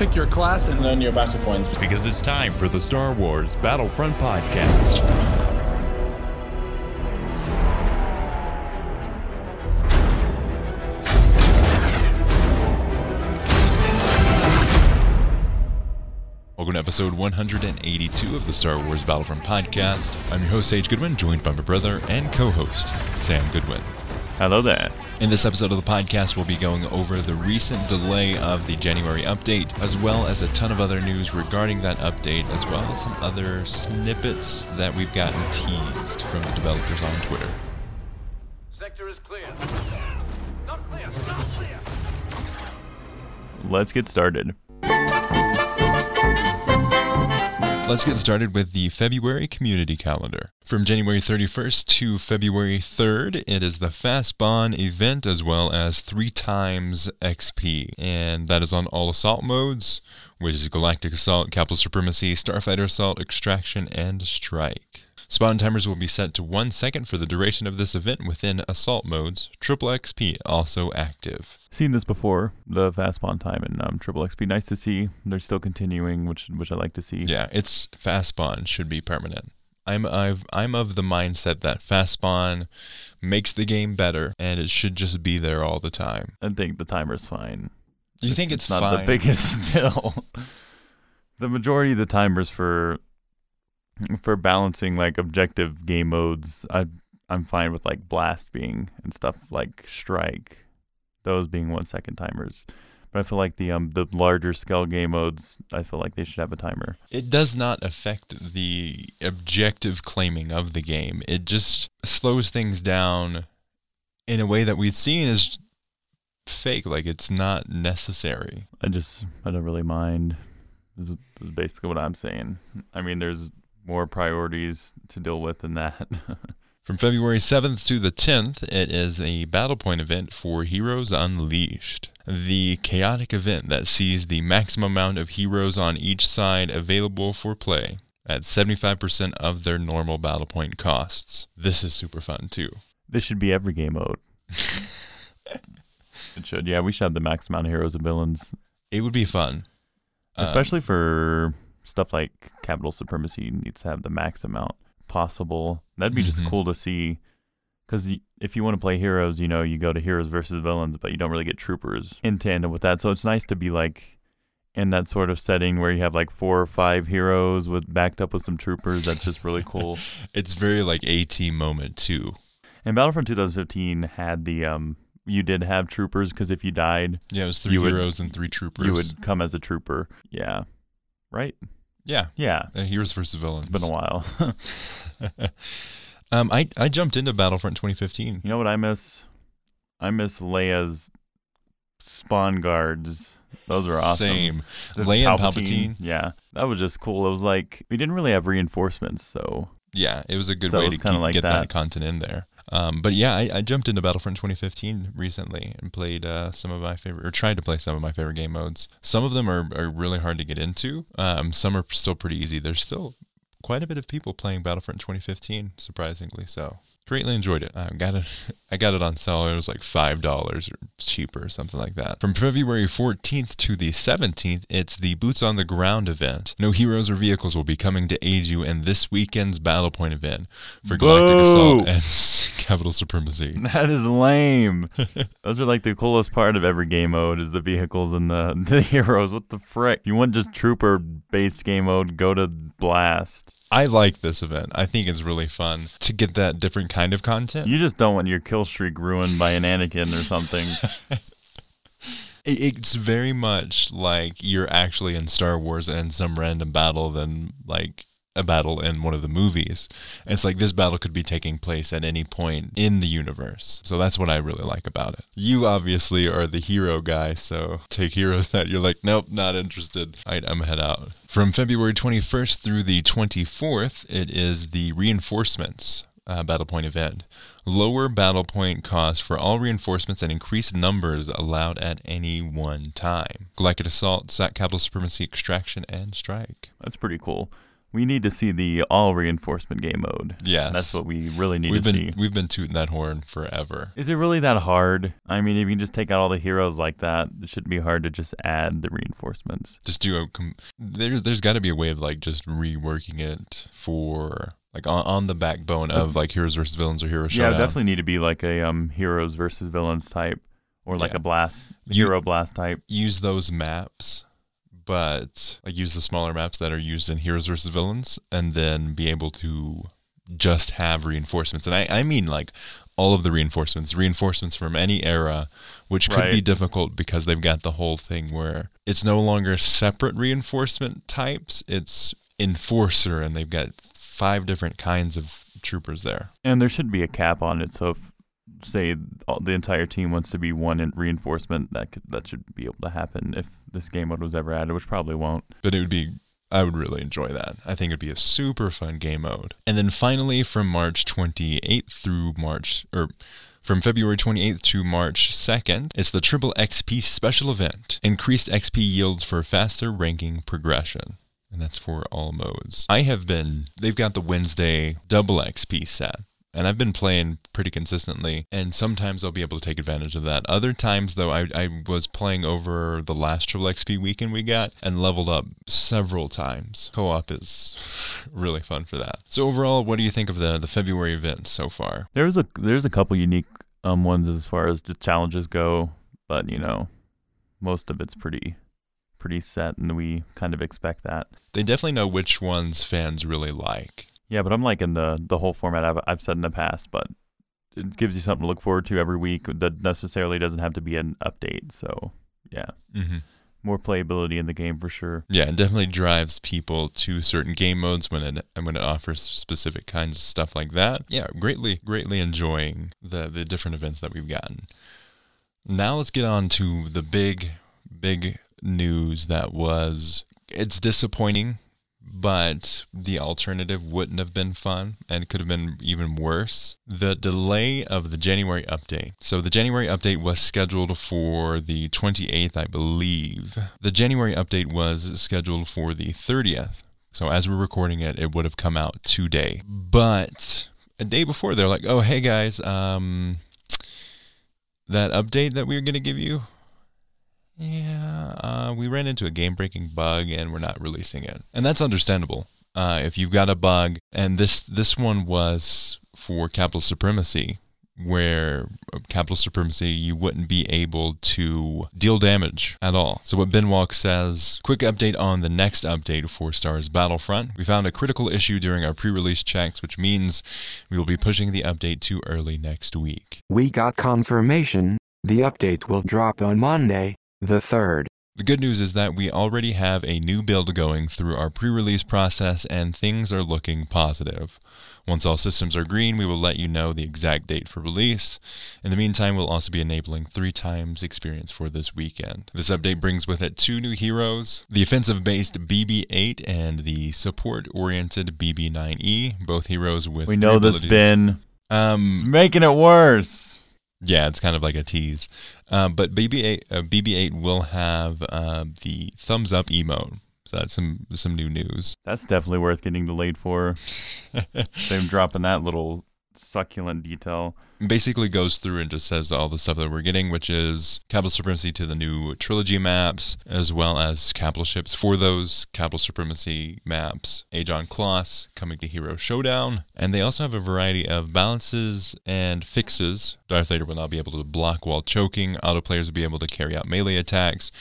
pick your class and earn your battle points. Because it's time for the Star Wars Battlefront Podcast. Welcome to episode 182 of the Star Wars Battlefront Podcast. I'm your host, Sage Goodwin, joined by my brother and co host, Sam Goodwin. Hello there. In this episode of the podcast, we'll be going over the recent delay of the January update, as well as a ton of other news regarding that update, as well as some other snippets that we've gotten teased from the developers on Twitter. Sector is clear. Not clear. Not clear. Let's get started. Let's get started with the February community calendar. From January 31st to February 3rd, it is the Fast Spawn event as well as 3 times XP. And that is on all assault modes, which is Galactic Assault, Capital Supremacy, Starfighter Assault, Extraction, and Strike. Spawn timers will be set to one second for the duration of this event within assault modes. Triple XP also active. Seen this before, the fast spawn time and um, triple XP. Nice to see. They're still continuing, which which I like to see. Yeah, it's fast spawn should be permanent. I'm I've, I'm of the mindset that fast spawn makes the game better, and it should just be there all the time. I think the timer's fine. Do you think it's, not fine? the biggest deal? the majority of the timers for for balancing like objective game modes, I I'm fine with like blast being and stuff like strike, those being one second timers. But I feel like the um the larger scale game modes, I feel like they should have a timer. It does not affect the objective claiming of the game. It just slows things down in a way that we've seen is fake. Like it's not necessary. I just I don't really mind. This is, this is basically what I'm saying. I mean, there's more priorities to deal with than that. From February 7th to the 10th, it is a Battle Point event for Heroes Unleashed. The chaotic event that sees the maximum amount of heroes on each side available for play at 75% of their normal Battle Point costs. This is super fun too. this should be every game mode. it should. Yeah, we should have the max amount of heroes and villains, It would be fun. Um, especially for stuff like capital supremacy needs to have the max amount possible. That'd be just Mhm. cool to see. Because if you want to play heroes, you know, you go to heroes versus villains, but you don't really get troopers in tandem with that. So it's nice to be like in that sort of setting where you have like four or five heroes with backed up with some troopers. That's just really cool. it's very like AT moment too. And Battlefront 2015 had the um, you did have troopers because if you died, Yeah, it was three You would- heroes and three troopers. you would come as a trooper. Yeah, right. Yeah, Yeah, uh, heroes versus villains. it's been a while. um, I I jumped into Battlefront 2015. you know what I miss? I miss Leia's spawn guards. Those are awesome. Same. Leia and Palpatine. Yeah, that was just cool. It was like we didn't really have reinforcements, so Yeah, it was a good So way to keep, like get that. that. content in there. Um, but yeah, I, I jumped into Battlefront 2015 recently and played uh, some of my favorite, or tried to play some of my favorite game modes. Some of them are, are really hard to get into. Um, some are still pretty easy. There's still quite a bit of people playing Battlefront 2015, surprisingly. So greatly enjoyed it. I got it. I got it on sale. It was like five dollars or cheaper, or something like that. From February 14th to the 17th, it's the Boots on the Ground event. No heroes or vehicles will be coming to aid you in this weekend's Battle Point event for Galactic! Assault and Capital Supremacy. that is lame. Those are like the coolest part of every game mode is the vehicles and the the heroes. What the frick? You want just trooper based game mode? Go to Blast. I like this event. I think it's really fun to get that different kind of content. You just don't want your kill streak ruined by an Anakin or something. It's very much like you're actually in Star Wars and some random battle than like a battle in one of the movies. It's like this battle could be taking place at any point in the universe. So that's what I really like about it. You obviously are the hero guy, so take heroes that you're like, nope, not interested. All right, I'm head out. From February 21st through the 24th, it is the reinforcements uh, battle point event. Lower battle point cost for all reinforcements and increased numbers allowed at any one time. Galactic Assault, Sat Capital Supremacy, Extraction, and Strike. That's pretty cool. We need to see the all reinforcement game mode. Yes. That's what we really need we've to been see. we've been tooting that horn forever. Is it really that hard? I mean, if you can just take out all the heroes like that, it shouldn't be hard to just add the reinforcements. Just do a com- there's there's got to be a way of like just reworking it for like on, on the backbone of like heroes versus villains or hero Yeah, definitely need to be like a um heroes versus villains type, or like Yeah. a blast You- hero blast type. use those maps, but like use the smaller maps that are used in heroes versus villains, and then be able to just have reinforcements. And I, I mean like all of the reinforcements, reinforcements from any era, which could be difficult because they've got the whole thing where it's no longer separate reinforcement types, it's enforcer, and they've got five different kinds of troopers there. And there should be a cap on it. So if say the entire team wants to be one in reinforcement, that could that should be able to happen if this game mode was ever added, which probably won't. but it would be I would really enjoy that. I think it'd be a super fun game mode. And then finally from March 28th through March or from February 28th to March 2nd, it's the Triple XP special event. Increased XP yields for faster ranking progression. And that's for all modes. I have been, they've got the Wednesday double XP set. And I've been playing pretty consistently, and sometimes I'll be able to take advantage of that. Other times, though, I, I was playing over the last Triple XP weekend we got and leveled up several times. Co op is really fun for that. So, overall, what do you think of the, the February events so far? There's a there's a couple unique um ones as far as the challenges go, but you know, most of it's pretty pretty set, and we kind of expect that. They definitely know which ones fans really like. Yeah, but I'm liking the the whole format I've I've said in the past, but it gives you something to look forward to every week. That necessarily doesn't have to be an update. So yeah, Mm-hmm. more playability in the game for sure. Yeah, it definitely drives people to certain game modes when it and when it offers specific kinds of stuff like that. Yeah, greatly greatly enjoying the the different events that we've gotten. Now let's get on to the big big news that was it's disappointing, but the alternative wouldn't have been fun and could have been even worse. The delay of the January update. So the January update was scheduled for the 28th, I believe. The January update was scheduled for the 30th. So as we're recording it, it would have come out today. But a day before, they're like, "Oh, hey guys, um, that update that we were gonna give you, yeah, uh, we ran into a game-breaking bug and we're not releasing it, and that's understandable. Uh, if you've got a bug, and this this one was for capital supremacy, where uh, capital supremacy you wouldn't be able to deal damage at all. So what Ben Walke says, quick update on the next update for Stars Battlefront. We found a critical issue during our pre-release checks, which means we will be pushing the update to early next week. We got confirmation, the update will drop on Monday, the 3rd. The good news is that we already have a new build going through our pre release process and things are looking positive. Once all systems are green, we will let you know the exact date for release. In the meantime, we'll also be enabling three times experience for this weekend. This update brings with it two new heroes the offensive based BB 8 and the support oriented BB 9E, both heroes with. We three know this abilities. been Um, making it worse. Yeah, it's kind of like a tease. Uh, but BB-8, uh, BB-8 will have uh, the thumbs up emote. So that's some some new news. That's definitely worth getting delayed for. Them dropping that little succulent detail. Basically goes through and just says all the stuff that we're getting, which is capital supremacy to the new trilogy maps, as well as capital ships for those capital supremacy maps. Aegon Kloss coming to Hero Showdown, and they also have a variety of balances and fixes. Darth Vader will now be able to block while choking. Auto players will be able to carry out melee attacks.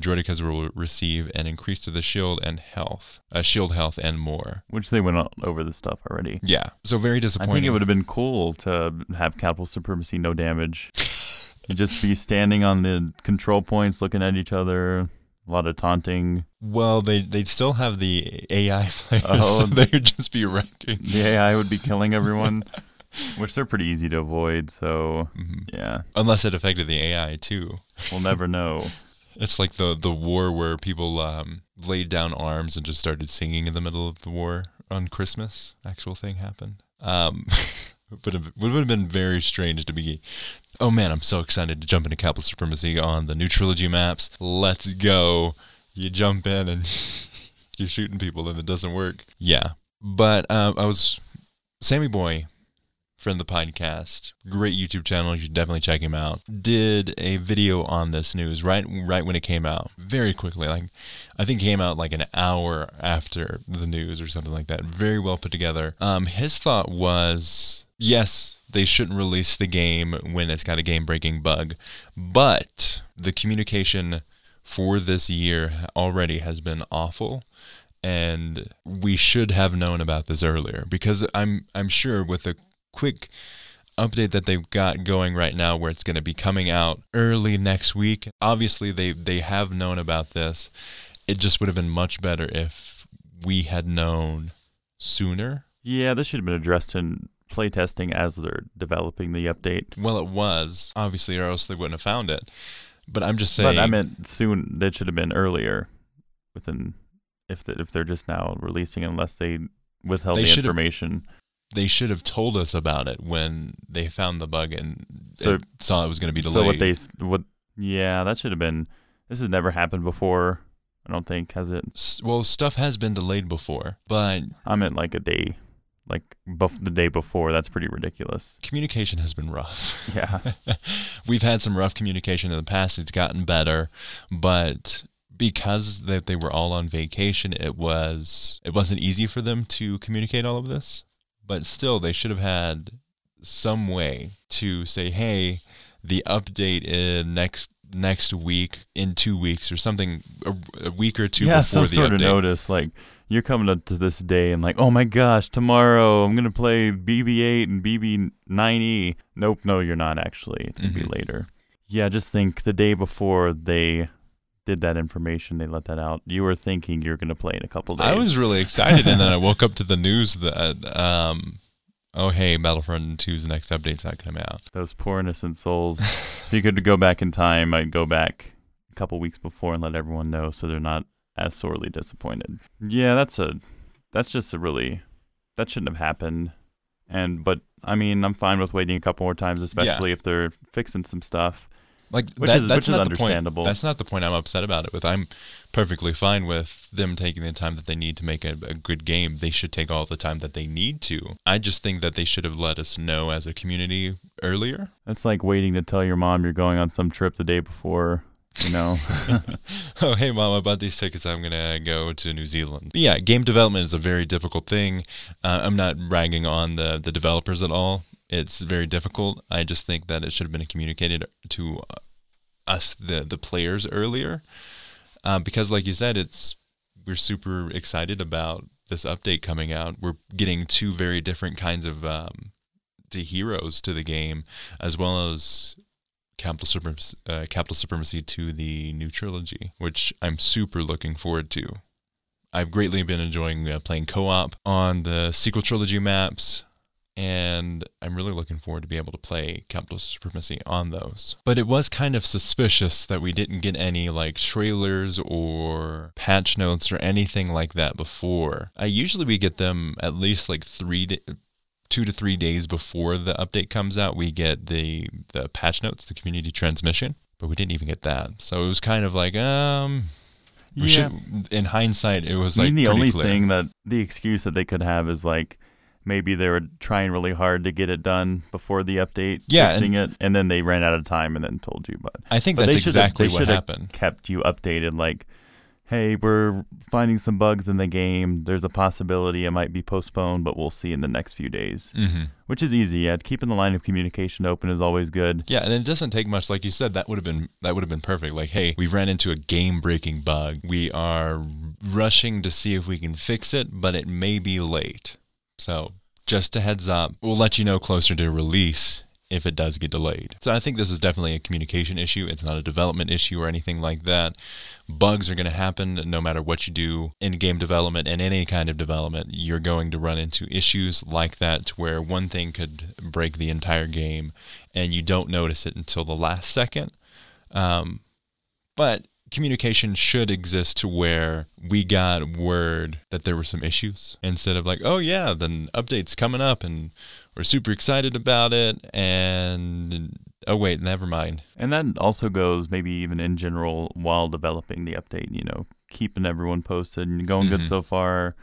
Droidekas will receive an increase to the shield and health, uh, shield health, and more. Which they went over the stuff already. Yeah, so very disappointing. I think it would have been cool to have capital supremacy no damage. You just be standing on the control points looking at each other. A lot of taunting. Well, they they'd still have the AI players, Oh. so they would just be wrecking. The AI would be killing everyone, which they're pretty easy to avoid. So, Mhm. yeah, Unless it affected the AI too. we'll never know. It's like the the war where people um, laid down arms and just started singing in the middle of the war on Christmas. Actual thing happened. Um, but it would have been very strange to be. Oh man, I'm so excited to jump into Capital Supremacy on the new trilogy maps. Let's go! You jump in and you're shooting people and it doesn't work. Yeah. But um, I was Sammy Boy, friend of the podcast, great YouTube channel. You should definitely check him out. Did a video on this news right right when it came out, very quickly. Like I think came out like an hour after the news or something like that. Very well put together. Um, his thought was yes, they shouldn't release the game when it's got a game breaking bug, but the communication for this year already has been awful and we should have known about this earlier because I'm I'm sure with a quick update that they've got going right now where it's going to be coming out early next week. Obviously they they have known about this. It just would have been much better if we had known sooner. Yeah, this should have been addressed in playtesting as they're developing the update. Well, it was obviously, or else they wouldn't have found it. But I'm just saying. But I meant soon. That should have been earlier, within if the, if they're just now releasing, unless they withheld They the should have- information. They should have told us about it when they found the bug and So- saw it was going to be delayed. So what they what? Yeah, that should have been. This has never happened before. I don't think has it. S- well, stuff has been delayed before, but I meant like a day, like bef- the day before. That's pretty ridiculous. communication has been rough. Yeah. We've had some rough communication in the past. It's gotten better, but because that they were all on vacation, it was it wasn't easy for them to communicate all of this. But still, they should have had some way to say, "Hey, the update in next next week in two weeks or something, a, a week or two yeah, before some the sort update." of notice. Like you're coming up to this day and like, oh my gosh, tomorrow I'm gonna play BB-8 and BB-9E. Nope, no, you're not actually. It's gonna Mhm. be later. Yeah, just think the day before they did that information, they let that out. You were thinking you're gonna play in a couple days. I was really excited, and then I woke up to the news that, um, oh hey, Battlefront 2's next update's not coming out. Those poor innocent souls. if you could go back in time, I'd go back a couple weeks before and let everyone know so they're not as sorely disappointed. Yeah, that's a that's just a really that shouldn't have happened. And but I mean, I'm fine with waiting a couple more times, especially if they're fixing some stuff. Like Which that, is- that's not the point. That's not the point I'm upset about it with. I'm perfectly fine with them taking the time that they need to make a, a good game. They should take all the time that they need to. I just think that they should have let us know as a community earlier. That's like waiting to tell your mom you're going on some trip the day before, you know. oh, hey, mom, I bought these tickets. I'm going to go to New Zealand. But yeah, game development is a very difficult thing. Uh, I'm not ragging on the, the developers at all. It's very difficult. I just think that it should have been communicated to uh, us, the, the players, earlier. Uh, because, like you said, it's we're super excited about this update coming out. We're getting two very different kinds of um, to heroes to the game, as well as capital supremacy, uh, capital supremacy to the new trilogy, which I'm super looking forward to. I've greatly been enjoying uh, playing co-op on the sequel trilogy maps, and I'm really looking forward to be able to play capital supremacy on those. But it was kind of suspicious that we didn't get any like trailers or patch notes or anything like that before. I usually we get them at least like three. Di- two to three days before the update comes out, we get the the patch notes, the community transmission, but we didn't even get that. So it was kind of like, um, we Yeah. should. In hindsight, it was I like mean, the only clear. thing that the excuse that they could have is like maybe they were trying really hard to get it done before the update, Yeah, fixing it, and then they ran out of time and then told you. But I think but that's exactly they what happened. Kept you updated, like, hey, we're finding some bugs in the game. There's a possibility it might be postponed, but we'll see in the next few days. hmm Which is easy. Yeah, keeping the line of communication open is always good. Yeah, and it doesn't take much. Like you said, that would have been that would have been perfect. Like, hey, we've ran into a game-breaking bug. We are rushing to see if we can fix it, but it may be late. So, just a heads up. We'll let you know closer to release if it does get delayed. So, I think this is definitely a communication issue. It's not a development issue or anything like that. Bugs are going to happen no matter what you do in game development and any kind of development. You're going to run into issues like that where one thing could break the entire game and you don't notice it until the last second. Um, but communication should exist to where we got word that there were some issues instead of like, oh yeah, then update's coming up and we're super excited about it and oh wait, never mind. And that also goes maybe even in general while developing the update, you know, keeping everyone posted and going good Mhm. so far.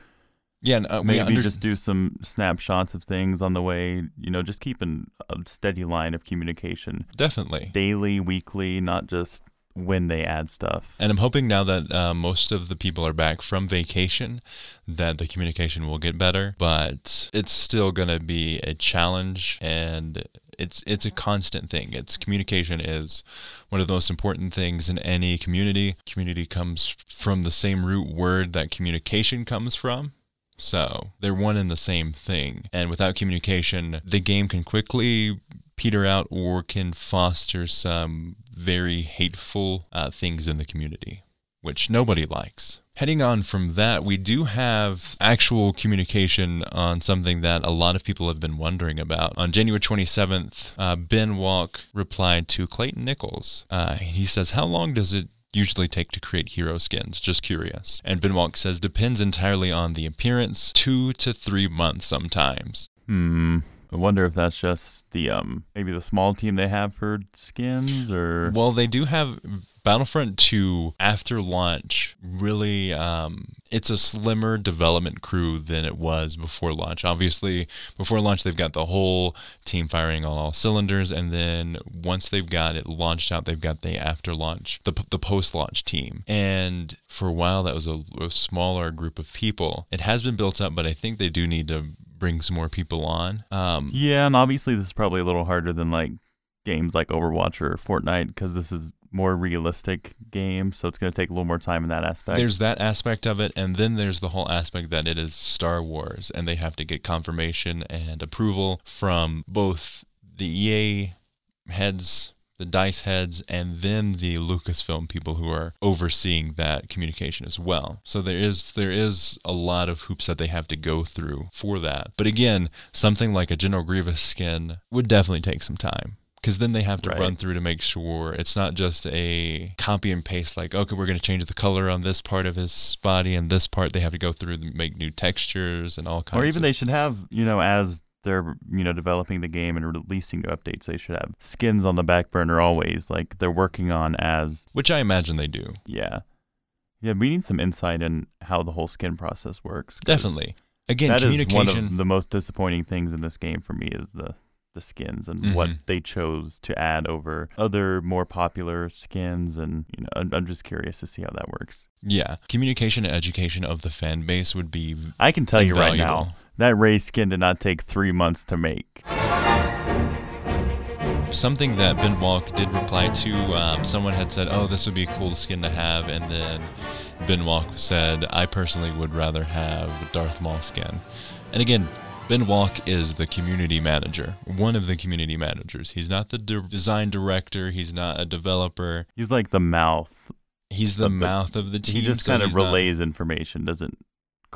Yeah, and, uh, Maybe under- just do some snapshots of things on the way. You know, just keeping a steady line of communication, definitely. daily, weekly, not just when they add stuff. And I'm hoping now that uh, most of the people are back from vacation, that the communication will get better. But it's still going to be a challenge, and it's it's a constant thing. It's communication is one of the most important things in any community. Community comes from the same root word that communication comes from. So they're one and the same thing. And without communication, the game can quickly peter out or can foster some very hateful uh, things in the community, which nobody likes. Heading on from that, we do have actual communication on something that a lot of people have been wondering about. On January 27th, uh, Ben Walke replied to Clayton Nichols. Uh, he says, How long does it usually take to create hero skins? Just curious. And Ben Walke says, Depends entirely on the appearance, two to three months sometimes. Hmm. I wonder if that's just the um maybe the small team they have for skins or Well, they do have Battlefront 2 after launch. Really, um, it's a slimmer development crew than it was before launch. Obviously, before launch, they've got the whole team firing on all cylinders, and then once they've got it launched out, they've got the after launch, the, the post launch team. And for a while, that was a, a smaller group of people. It has been built up, but I think they do need to bring some more people on. Um, Yeah, and obviously this is probably a little harder than like games like Overwatch or Fortnite because this is more realistic game, so it's going to take a little more time in that aspect. There's that aspect of it, and then there's the whole aspect that it is Star Wars, and they have to get confirmation and approval from both the EA heads, the DICE heads, and then the Lucasfilm people who are overseeing that communication as well. So there is there is a lot of hoops that they have to go through for that. But again, something like a General Grievous skin would definitely take some time because then they have to Right. run through to make sure it's not just a copy and paste like okay we're going to change the color on this part of his body and this part they have to go through and make new textures and all kinds or even of they should have, you know, as they're, you know, developing the game and releasing new updates, they should have skins on the back burner always, like they're working on as, which I imagine they do. Yeah. Yeah, we need some insight in how the whole skin process works definitely. Again that is communication one of the most disappointing things in this game for me is the the skins and what Mhm. they chose to add over other more popular skins and you know I'm, I'm just curious to see how that works. Yeah. Communication and education of the fan base would be i can tell you right now that ray skin did not take three months to make something that Ben Walke did reply to. Um, someone had said, "Oh, this would be a cool skin to have," and then Ben Walke said, "I personally would rather have Darth Maul skin." And again, Ben Walke is the community manager, one of the community managers. He's not the de- design director. He's not a developer. he's like the mouth He's the the- mouth of the team. he just so kind of he's not- relays information doesn't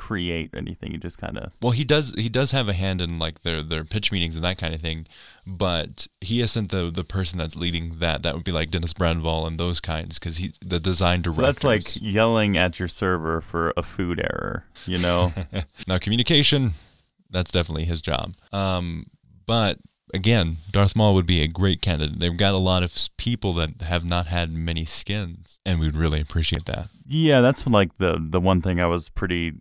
create anything he just kind of Well, he does. He does have a hand in like their their pitch meetings and that kind of thing, but he isn't the the person that's leading that. That would be like Dennis Brännvall and those kinds because he the design so director. that's like yelling at your server for a food error you know now communication. That's definitely his job. Um, but again, Darth Maul would be a great candidate. They've got a lot of people that have not had many skins, and we'd really appreciate that. Yeah, that's like the the one thing I was pretty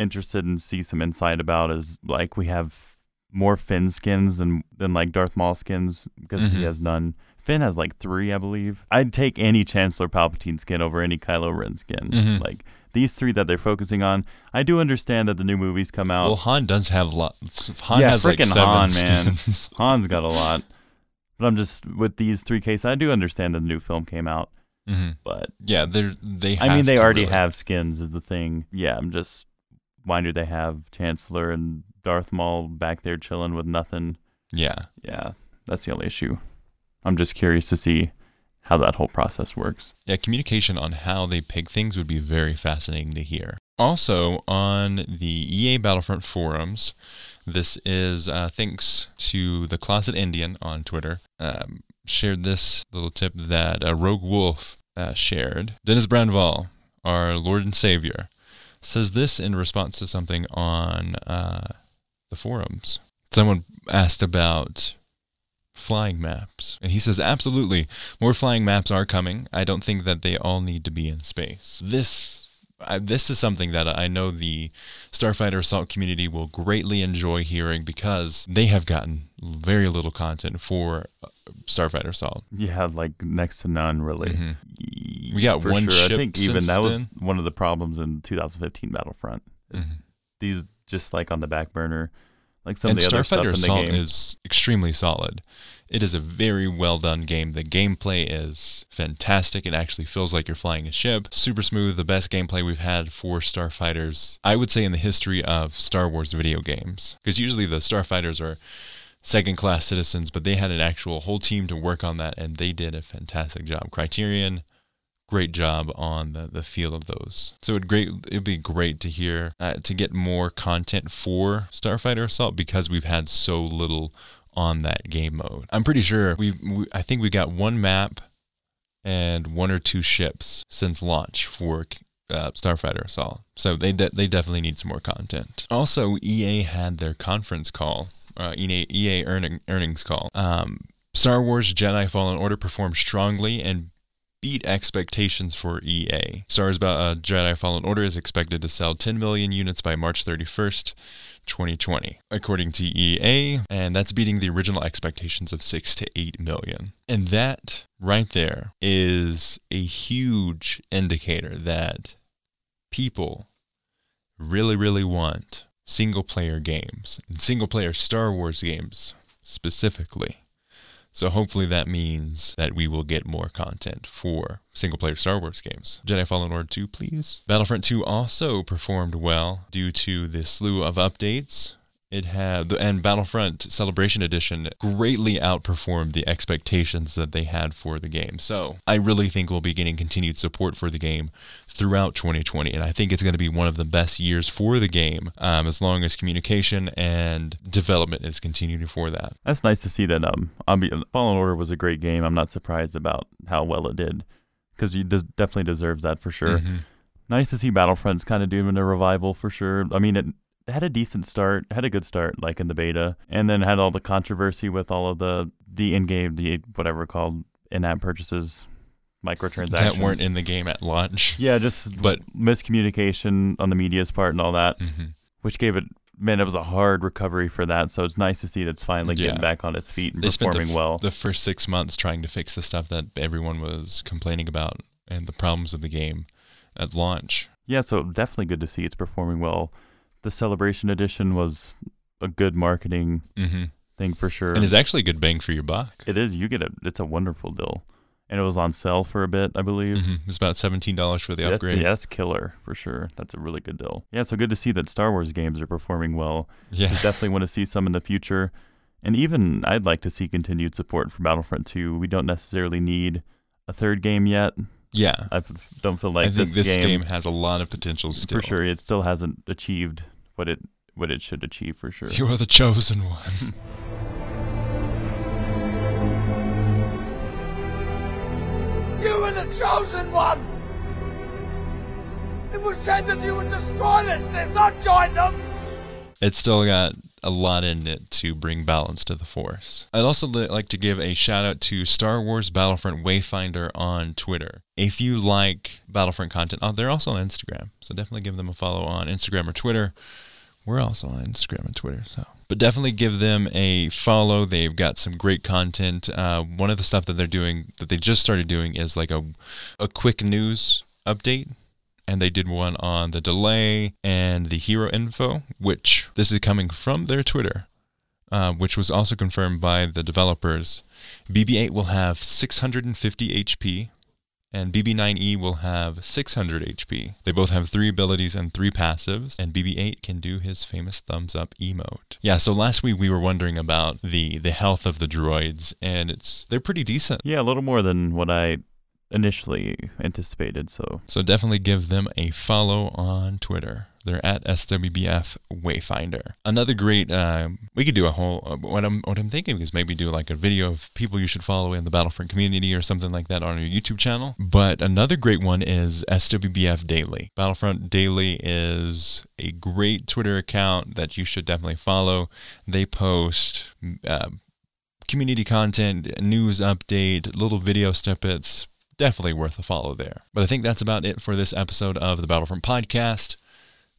interested in see some insight about is like we have more Finn skins than than like Darth Maul skins because Mhm. he has none. Finn has like three, I believe. I'd take any Chancellor Palpatine skin over any Kylo Ren skin. Mhm. Like these three that they're focusing on. I do understand that the new movies come out. Well, Han does have lots. Han yeah, has like freaking seven Han, man. Han's got a lot. But I'm just with these three cases. I do understand that the new film came out, Mhm. but Yeah, they're they. I mean, they already really- have skins, is the thing. Yeah, I'm just. Why do they have Chancellor and Darth Maul back there chilling with nothing? Yeah, Yeah, that's the only issue. I'm just curious to see how that whole process works. Yeah, communication on how they pick things would be very fascinating to hear. Also, on the EA Battlefront forums, this is uh, thanks to the Closet Indian on Twitter, um, shared this little tip that uh, Rogue Wolf uh, shared. Dennis Brännvall, our Lord and Savior, says this in response to something on uh, the forums. Someone asked about flying maps, and he says, absolutely, more flying maps are coming. I don't think that they all need to be in space. This I, this is something that I know the Starfighter Assault community will greatly enjoy hearing because they have gotten very little content for uh, Starfighter Assault. Yeah, like next to none, really. Mhm. We got For one sure. ship I think even that was then. one of the problems in 2015 Battlefront. Mhm. These just like on the back burner, like some and of the other stuff Starfighter in the Assault game. is extremely solid. It is a very well done game. The gameplay is fantastic. It actually feels like you're flying a ship. Super smooth, the best gameplay we've had for Starfighters, I would say, in the history of Star Wars video games. Because usually the Starfighters are second class citizens, but they had an actual whole team to work on that, and they did a fantastic job. Criterion, great job on the, the feel of those. So it'd great it'd be great to hear uh, to get more content for Starfighter Assault because we've had so little on that game mode. I'm pretty sure we, I think we got one map and one or two ships since launch for uh, Starfighter Assault. So they de- they definitely need some more content. Also, EA had their conference call, uh, EA EA earning, earnings call. Um, Star Wars Jedi Fallen Order performed strongly and beat expectations for EA. Star Wars uh, Jedi Fallen Order is expected to sell 10 million units by March 31st, 2020, according to EA, and that's beating the original expectations of 6 to 8 million. And that right there is a huge indicator that people really, really want single player games and single player Star Wars games specifically. So hopefully that means that we will get more content for single player Star Wars games. Jedi Fallen Order 2, please. Battlefront 2 also performed well due to the slew of updates. It had the and Battlefront Celebration Edition greatly outperformed the expectations that they had for the game. So I really think we'll be getting continued support for the game throughout 2020, and I think it's going to be one of the best years for the game um, as long as communication and development is continuing for that. That's nice to see that. Um, Fallen Order was a great game. I'm not surprised about how well it did, because you des- definitely deserves that for sure. Mhm. Nice to see Battlefront's kind of doing a revival for sure. I mean, it had a decent start, had a good start, like in the beta, and then had all the controversy with all of the the in-game, the whatever called in-app purchases, microtransactions that weren't in the game at launch. Yeah, just But- miscommunication on the media's part and all that, Mhm. which gave it. Man, it was a hard recovery for that. So it's nice to see that it's finally Yeah. getting back on its feet and They spent the, performing f- well. the first six months trying to fix the stuff that everyone was complaining about and the problems of the game at launch. Yeah, so definitely good to see it's performing well. The Celebration Edition was a good marketing hmm thing for sure. And it's actually a good bang for your buck. It is. You get a. It's a wonderful deal, and it was on sale for a bit, I believe. Mhm. was about seventeen dollars for the That's, upgrade. yeah, that's killer for sure. That's a really good deal. Yeah, so good to see that Star Wars games are performing well. Yeah. We definitely want to see some in the future, and even I'd like to see continued support for Battlefront 2. We don't necessarily need a third game yet. Yeah. I don't feel like I think this, this game, game, has a lot of potential still. for sure. It still hasn't achieved what it what it should achieve for sure. You are the chosen one. You were the chosen one! It was said that you would destroy the Sith, not join them! it's still got a lot in it to bring balance to the force. I'd also li- like to give a shout out to Star Wars Battlefront Wayfinder on Twitter. If you like Battlefront content, oh, they're also on Instagram, so definitely give them a follow on Instagram or Twitter. We're also on Instagram and Twitter, so but definitely give them a follow. They've got some great content. Uh, one of the stuff that they're doing that they just started doing is like a a quick news update and they did one on the delay and the hero info, which this is coming from their Twitter, uh, which was also confirmed by the developers. BB-8 will have 650 HP, and BB-9E will have 600 HP. They both have three abilities and three passives, and BB-8 can do his famous thumbs up emote. Yeah, so last week we were wondering about the the health of the droids, and it's they're pretty decent. Yeah, a little more than what I initially anticipated. So So definitely give them a follow on Twitter. They're at SWBF Wayfinder. Another great, um, we could do a whole. Uh, what I'm what I'm thinking is maybe do like a video of people you should follow in the Battlefront community or something like that on your YouTube channel. But another great one is SWBF Daily. Battlefront Daily is a great Twitter account that you should definitely follow. They post. Uh, community content, news update, little video snippets, definitely worth a follow there. But I think that's about it for this episode of the Battlefront Podcast.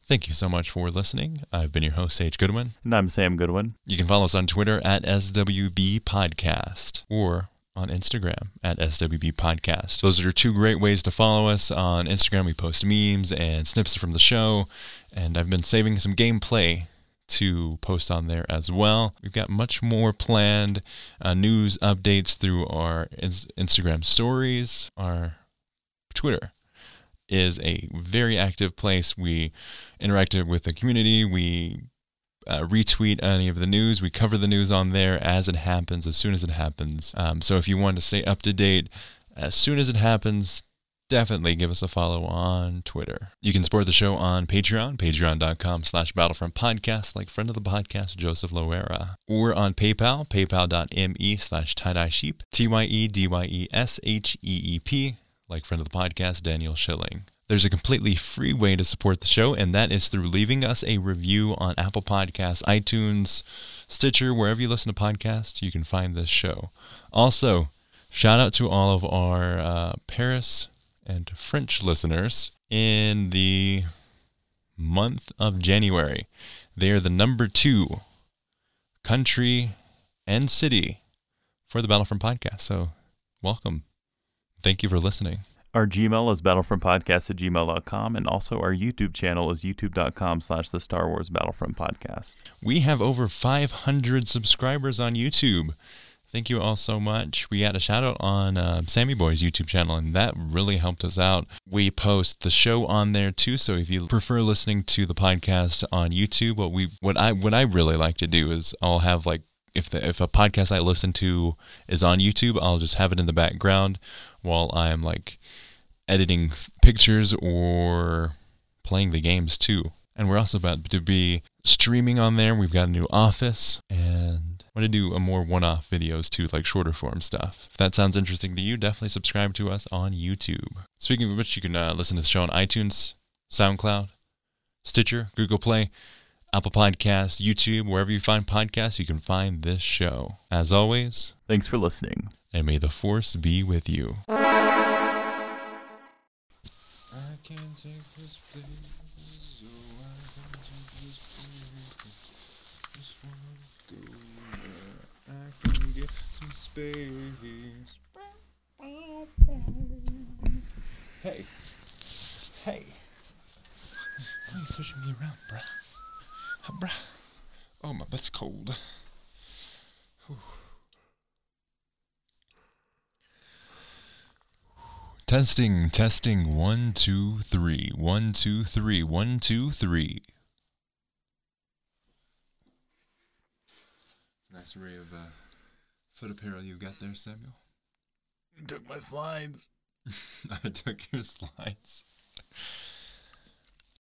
Thank you so much for listening. I've been your host, Sage Goodwin. And I'm Sam Goodwin. You can follow us on Twitter at SWB Podcast or on Instagram at SWB Podcast. Those are two great ways to follow us. On Instagram, we post memes and snips from the show, and I've been saving some gameplay to post on there as well. We've got much more planned uh, news updates through our ins- Instagram stories, our Twitter is a very active place. We interact with the community. We uh, retweet any of the news. We cover the news on there as it happens, as soon as it happens. Um, so if you want to stay up to date as soon as it happens, definitely give us a follow on Twitter. You can support the show on Patreon, patreon.com slash battlefront podcast, like friend of the podcast, Joseph Loera. Or on PayPal, paypal.me slash tie-dye sheep, T-Y-E-D-Y-E-S-H-E-E-P, like friend of the podcast, Daniel Schilling. There's a completely free way to support the show, and that is through leaving us a review on Apple Podcasts, iTunes, Stitcher, wherever you listen to podcasts, you can find this show. Also, shout out to all of our uh, Paris and French listeners in the month of January. They are the number two country and city for the Battlefront podcast. So, welcome. Thank you for listening. Our Gmail is battlefrontpodcast at gmail.com, and also our YouTube channel is youtube.com slash the Star Wars Battlefront Podcast. We have over 500 subscribers on YouTube. Thank you all so much. We got a shout out on uh, Sammy Boy's YouTube channel, and that really helped us out. We post the show on there too, so if you prefer listening to the podcast on YouTube, what we what I what I really like to do is I'll have like if the if a podcast I listen to is on YouTube, I'll just have it in the background while I'm like editing pictures or playing the games too. And we're also about to be streaming on there. We've got a new office and want to do a more one-off videos too, like shorter form stuff. If that sounds interesting to you, definitely subscribe to us on YouTube. Speaking of which, you can uh, listen to the show on iTunes, SoundCloud, Stitcher, Google Play, Apple Podcasts, YouTube, wherever you find podcasts, you can find this show. As always, Thanks for listening. and may the force be with you. I can't take this place, so I can take this place. Just wanna go where I can get some Hey, hey, why are you pushing me around, bruh? Huh, bruh? Oh, my butt's cold. Testing, testing, one, two, three, one, two, three, one, two, three. Nice array of uh, foot apparel you've got there, Samuel. You took my slides. I took your slides.